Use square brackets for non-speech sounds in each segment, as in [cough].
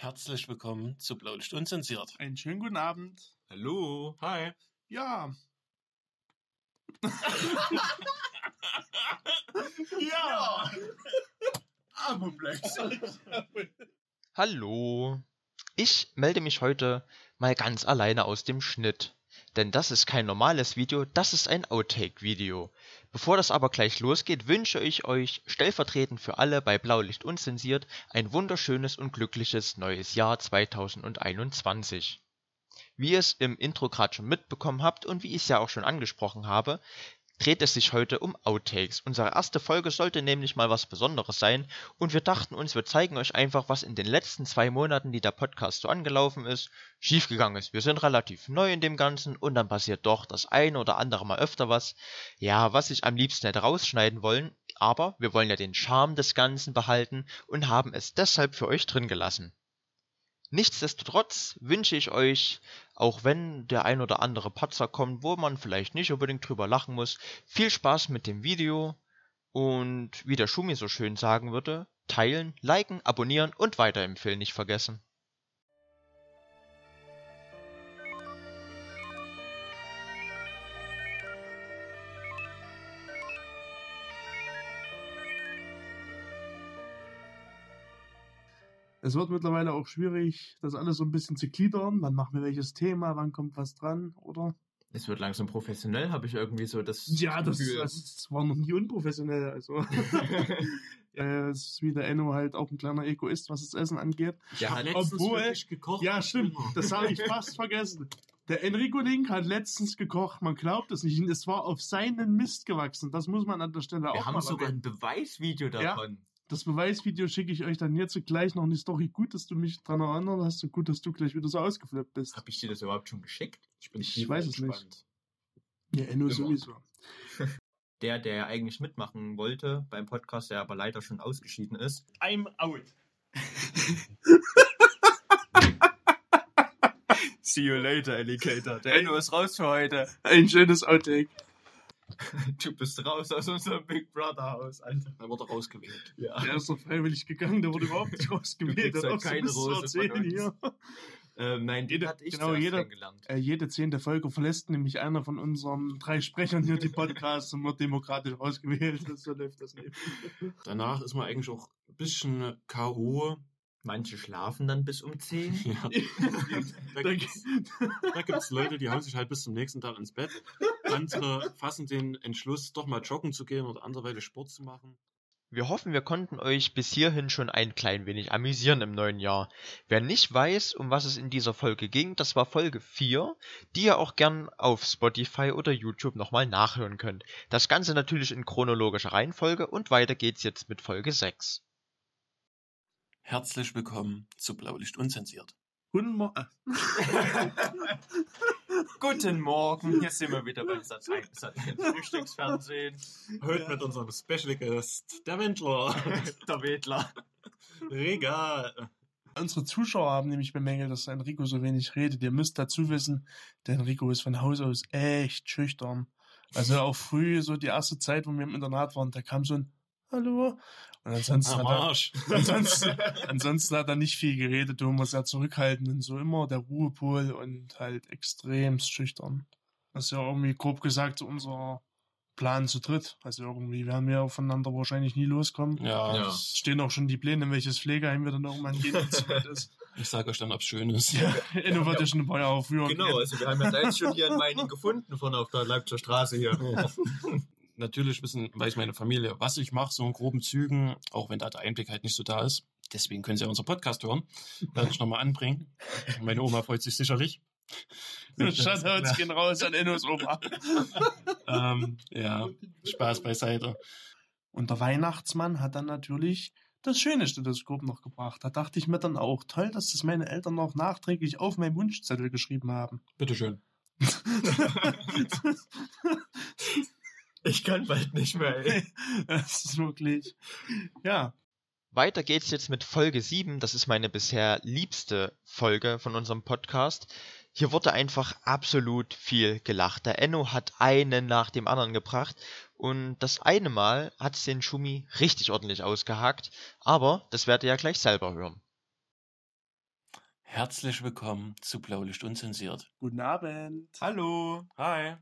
Herzlich willkommen zu Blaulicht Unzensiert. Einen schönen guten Abend. Hallo. Hi. Ja. [laughs] Ja. Aber plötzlich. Hallo. Ich melde mich heute mal ganz alleine aus dem Schnitt. Denn das ist kein normales Video, das ist ein Outtake-Video. Bevor das aber gleich losgeht, wünsche ich euch stellvertretend für alle bei Blaulicht Unzensiert ein wunderschönes und glückliches neues Jahr 2021. Wie ihr es im Intro gerade schon mitbekommen habt und wie ich es ja auch schon angesprochen habe, dreht es sich heute um Outtakes. Unsere erste Folge sollte nämlich mal was Besonderes sein und wir dachten uns, wir zeigen euch einfach, was in den letzten zwei Monaten, die der Podcast so angelaufen ist, schiefgegangen ist. Wir sind relativ neu in dem Ganzen und dann passiert doch das ein oder andere mal öfter was. Ja, was ich am liebsten hätte rausschneiden wollen, aber wir wollen ja den Charme des Ganzen behalten und haben es deshalb für euch drin gelassen. Nichtsdestotrotz wünsche ich euch, auch wenn der ein oder andere Patzer kommt, wo man vielleicht nicht unbedingt drüber lachen muss, viel Spaß mit dem Video und wie der Schumi so schön sagen würde, teilen, liken, abonnieren und weiterempfehlen nicht vergessen. Es wird mittlerweile auch schwierig, das alles so ein bisschen zu gliedern. Wann machen wir welches Thema, wann kommt was dran, oder? Es wird langsam professionell, habe ich irgendwie so das. Ja, das, das war noch nie unprofessionell. Also, [laughs] [laughs] äh, es ist wie der Enno halt auch ein kleiner Egoist, was das Essen angeht. Der hat Obwohl- gekocht. Ja, stimmt. Das habe ich fast vergessen. Der Enrico Link hat letztens gekocht. Man glaubt es nicht. Und es war auf seinen Mist gewachsen. Das muss man an der Stelle auch Wir haben sogar ein Beweisvideo Ja. Das Beweisvideo schicke ich euch dann jetzt gleich noch eine Story. Gut, dass du mich dran erinnert hast. Und gut, dass du gleich wieder so ausgeflippt bist. Habe ich dir das überhaupt schon geschickt? Ich bin Ich weiß es nicht. entspannt. Ja, Enno Immer. sowieso. [laughs] Der, der eigentlich mitmachen wollte beim Podcast, der aber leider schon ausgeschieden ist. I'm out. [laughs] See you later, Alligator. Der Enno ist raus für heute. Ein schönes Outtake. Du bist raus aus unserem Big Brother Haus, Alter. Da wurde rausgewählt. Ja. Der ist doch freiwillig gegangen. Der wurde überhaupt nicht [laughs] rausgewählt. Der halt keine Rose von hier. Ähm, nein, den Jede- hatte ich genau, jeder- kennengelernt. Äh, jede zehnte Folge verlässt nämlich einer von unseren drei Sprechern hier die Podcasts und wird demokratisch ausgewählt. So läuft das nicht. Danach ist man eigentlich auch ein bisschen K.O. Manche schlafen dann bis um 10. [laughs] Ja. [laughs] Da da gibt's Leute, die hauen sich halt bis zum nächsten Tag ins Bett. Andere fassen den Entschluss, doch mal joggen zu gehen oder anderweitig Sport zu machen. Wir hoffen, wir konnten euch bis hierhin schon ein klein wenig amüsieren im neuen Jahr. Wer nicht weiß, um was es in dieser Folge ging, das war Folge 4, die ihr auch gern auf Spotify oder YouTube nochmal nachhören könnt. Das Ganze natürlich in chronologischer Reihenfolge und weiter geht's jetzt mit Folge 6. Herzlich willkommen zu Blaulicht Unzensiert. Guten Morgen. [laughs] Guten Morgen, hier sind wir wieder beim Satz 1 Sat 1 Frühstücksfernsehen. Heute mit unserem Special Guest, der Wendler. [laughs] Der Wedler. Regal. Unsere Zuschauer haben nämlich bemängelt, dass Enrico so wenig redet. Ihr müsst dazu wissen, der Enrico ist von Haus aus echt schüchtern. Also auch früh, so die erste Zeit, wo wir im Internat waren, da kam so ein Hallo. Und ansonsten Am hat er, Arsch. [laughs] ansonsten, ansonsten hat er nicht viel geredet, du musst sehr zurückhaltend und so immer der Ruhepol und halt extremst schüchtern. Das ist ja irgendwie grob gesagt unser Plan zu dritt. Also irgendwie werden wir aufeinander wahrscheinlich nie loskommen. Ja, Ja. Es stehen auch schon die Pläne, in welches Pflegeheim wir dann irgendwann gehen. ist. [laughs] ich sage euch dann, ob's schön ist. Ja, Enno wird ja schon ein paar Jahre früher Genau, gehen. also wir haben ja jetzt schon hier in Meining gefunden, vorne auf der Leipziger Straße hier. [laughs] Natürlich wissen, weiß meine Familie, was ich mache, so in groben Zügen, auch wenn da der Einblick halt nicht so da ist. Deswegen können sie ja unseren Podcast hören. Werde ich nochmal anbringen. Meine Oma freut sich sicherlich. [laughs] Shoutouts [laughs] gehen raus an Ennos Opa. [laughs] ähm, ja, Spaß beiseite. Und der Weihnachtsmann hat dann natürlich das schöne Stethoskop noch gebracht. Da dachte ich mir dann auch, toll, dass das meine Eltern noch nachträglich auf meinen Wunschzettel geschrieben haben. Bitteschön. Ich kann bald nicht mehr, ey. [laughs] das ist wirklich, ja. Weiter geht's jetzt mit Folge 7. Das ist meine bisher liebste Folge von unserem Podcast. Hier wurde einfach absolut viel gelacht. Der Enno hat einen nach dem anderen gebracht und das eine Mal hat den Schumi richtig ordentlich ausgehakt, aber das werdet ihr ja gleich selber hören. Herzlich willkommen zu Blaulicht unzensiert. Guten Abend. Hallo. Hi.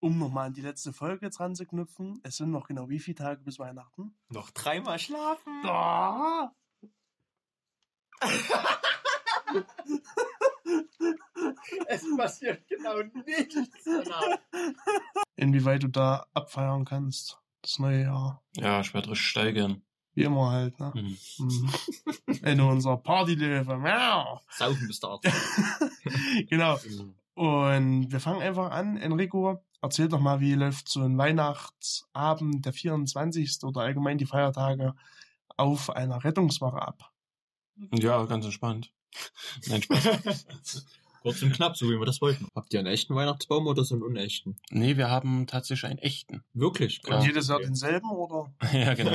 Um nochmal an die letzte Folge dran zu knüpfen, es sind noch genau wie viele Tage bis Weihnachten? Noch dreimal schlafen. Da. [laughs] Es passiert genau nichts. Inwieweit du da abfeiern kannst, das neue Jahr. Ja, ich werde richtig steigern. Wie immer halt, ne? Mhm. Mhm. [laughs] In unserer Partylöwe. Saufen bis dato. [laughs] genau. Und wir fangen einfach an. Enrico, erzähl doch mal, wie läuft so ein Weihnachtsabend, der 24. oder allgemein die Feiertage auf einer Rettungswache ab? Ja, ganz entspannt. [laughs] Nein, Spaß. [laughs] Kurz und knapp, so wie wir das wollten. Habt ihr einen echten Weihnachtsbaum oder so einen unechten? nee, wir haben tatsächlich einen echten. Wirklich? Ja. Und jedes Jahr denselben oder? [laughs] ja, genau.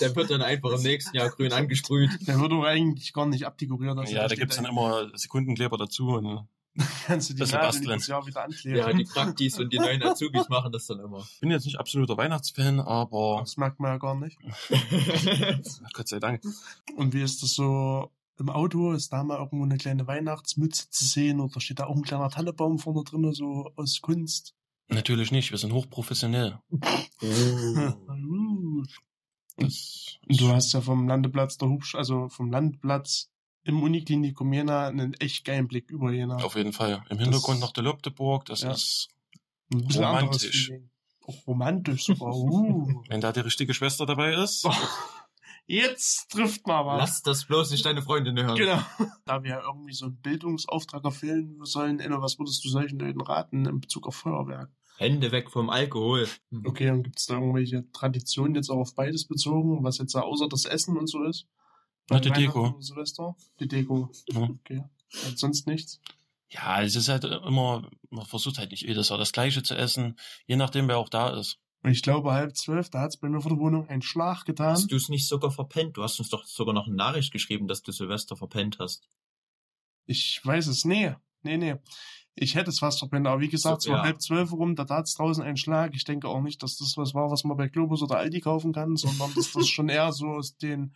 Der wird dann einfach im nächsten Jahr grün angesprüht. Der wird doch eigentlich gar nicht abdekoriert. Also ja, da steht gibt's dann immer Sekundenkleber dazu. Und [laughs] kannst du die bisschen Nadel Jahr wieder ankleben. Ja, die [laughs] Praktis und die neuen Azubis machen das dann immer. ich bin jetzt nicht absoluter Weihnachtsfan, aber Das merkt man ja gar nicht. [laughs] Gott sei Dank. Und wie ist das so im Auto? Ist da mal irgendwo eine kleine Weihnachtsmütze zu sehen oder steht da auch ein kleiner Tannebaum vorne drin, so aus Kunst? Natürlich nicht, wir sind hochprofessionell. Uh. Das Und du hast ja vom Landeplatz der Hubsch, also vom Landeplatz im Uniklinikum Jena einen echt geilen Blick über Jena. auf jeden Fall. Im Hintergrund Das- noch der Lobteburg, das Ja. ist, Ein romantisch. Auch romantisch [laughs] sogar. Uh. wenn da die richtige Schwester dabei ist. Jetzt trifft man was. Lass das bloß nicht deine Freundin hören. Genau. [laughs] Da wir ja irgendwie so einen Bildungsauftrag erfüllen sollen, Enno, was würdest du solchen Leuten raten in Bezug auf Feuerwerk? Hände weg vom Alkohol. Okay, und gibt es da irgendwelche Traditionen jetzt auch auf beides bezogen, was jetzt da außer das Essen und so ist? Na, die Deko. Silvester? Die Deko. Ja. Okay. Und sonst nichts? Ja, es ist halt immer, man versucht halt nicht jedes Jahr das Gleiche zu essen, je nachdem, wer auch da ist. Und ich glaube, halb zwölf, da hat es bei mir vor der Wohnung einen Schlag getan. Hast du es nicht sogar verpennt? Du hast uns doch sogar noch eine Nachricht geschrieben, dass du Silvester verpennt hast. Ich weiß es, nee. Nee, nee. Ich hätte es fast verpennt, aber wie gesagt, So, so, ja. halb zwölf rum, da tat es draußen einen Schlag. Ich denke auch nicht, dass das was war, was man bei Globus oder Aldi kaufen kann, sondern dass das schon eher so aus den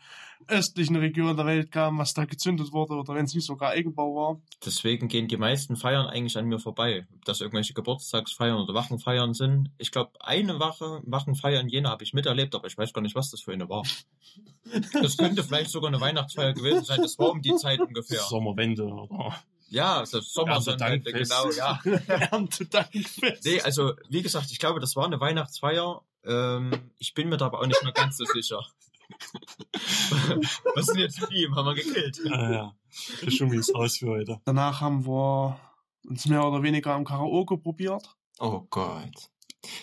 östlichen Regionen der Welt kam, was da gezündet wurde oder wenn es nicht sogar Eigenbau war. Deswegen gehen die meisten Feiern eigentlich an mir vorbei. Ob das irgendwelche Geburtstagsfeiern oder Wachenfeiern sind. Ich glaube, eine Wache, Wachenfeier in Jena habe ich miterlebt, aber ich weiß gar nicht, was das für eine war. Das könnte vielleicht sogar eine Weihnachtsfeier gewesen sein. Das war um die Zeit ungefähr. Sommerwende oder Ja, das Sommersonnenwende, Erntedankfest. genau, ja. [laughs] Erntedankfest. Nee, also, wie gesagt, ich glaube, das war eine Weihnachtsfeier. Ähm, ich bin mir da aber auch nicht mehr ganz so sicher. [laughs] Was sind jetzt die? Haben wir gekillt? Ja, ja. Das ist schon wie das Haus für heute. Danach haben wir uns mehr oder weniger am Karaoke probiert. Oh Gott.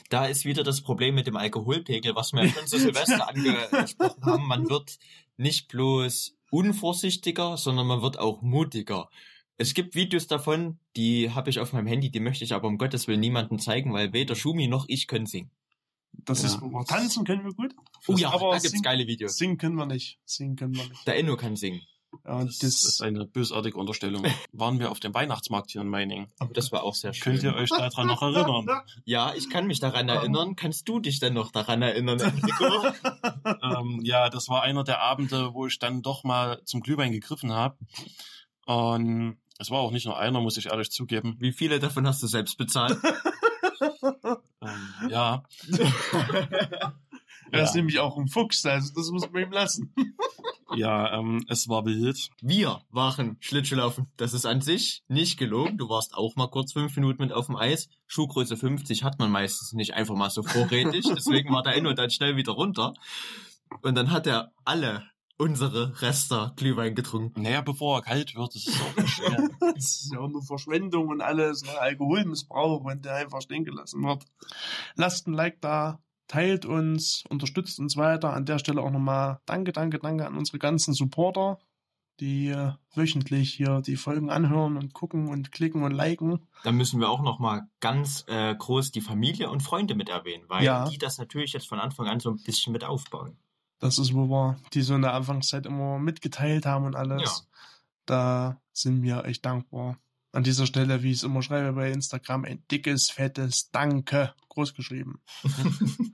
Da ist wieder das Problem mit dem Alkoholpegel, was wir ja schon zu [laughs] Silvester angesprochen haben. Man wird nicht bloß unvorsichtiger, sondern man wird auch mutiger. Es gibt Videos davon, die habe ich auf meinem Handy, die möchte ich aber um Gottes Willen niemandem zeigen, weil weder Schumi noch ich können singen. Das Ja. ist, wir tanzen können wir gut. Oh ja, aber da gibt's singen, geile Videos. singen können wir nicht. Singen können wir nicht. Der Enno kann singen. Ja, und Das, das, ist eine bösartige Unterstellung. [laughs] Waren wir auf dem Weihnachtsmarkt hier in Meiningen? Aber das war auch sehr schön. Könnt ihr euch daran noch erinnern? [laughs] Ja, ich kann mich daran erinnern. Kannst du dich denn noch daran erinnern, Enrico? [laughs] ähm, ja, das war einer der Abende, wo ich dann doch mal zum Glühwein gegriffen habe. Und es war auch nicht nur einer, muss ich ehrlich zugeben. Wie viele davon hast du selbst bezahlt? [laughs] Ähm, [laughs] ja, er ist ja. nämlich auch ein Fuchs, also das muss man ihm lassen. [laughs] ja ähm, es war wild. Wir waren Schlittschuhlaufen. Das ist an sich nicht gelogen. Du warst auch mal kurz fünf Minuten mit auf dem Eis. Schuhgröße 50 hat man meistens nicht einfach mal so vorrätig. Deswegen war der Enno dann schnell wieder runter. Und dann hat er alle unsere Rester Glühwein getrunken. Naja, bevor er kalt wird, ist es auch nicht schwer. [laughs] Das ist ja auch nur Verschwendung und alles, ne? Alkoholmissbrauch, wenn der einfach stehen gelassen wird. Lasst ein Like da, teilt uns, unterstützt uns weiter. An der Stelle auch nochmal danke, danke, danke an unsere ganzen Supporter, die äh, wöchentlich hier die Folgen anhören und gucken und klicken und liken. Da müssen wir auch noch mal ganz äh, groß die Familie und Freunde mit erwähnen, weil Ja. die das natürlich jetzt von Anfang an so ein bisschen mit aufbauen. Das ist, wo wir die so in der Anfangszeit immer mitgeteilt haben und alles. Ja. Da sind wir echt dankbar. An dieser Stelle, wie ich es immer schreibe bei Instagram, ein dickes, fettes Danke, groß geschrieben. [laughs]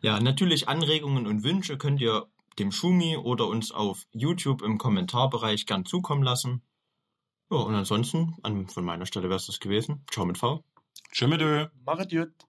Ja, natürlich Anregungen und Wünsche könnt ihr dem Schumi oder uns auf YouTube im Kommentarbereich gern zukommen lassen. Ja, und ansonsten, an, von meiner Stelle wäre es das gewesen. Ciao mit V. Tschö mit Ö. Machet gut.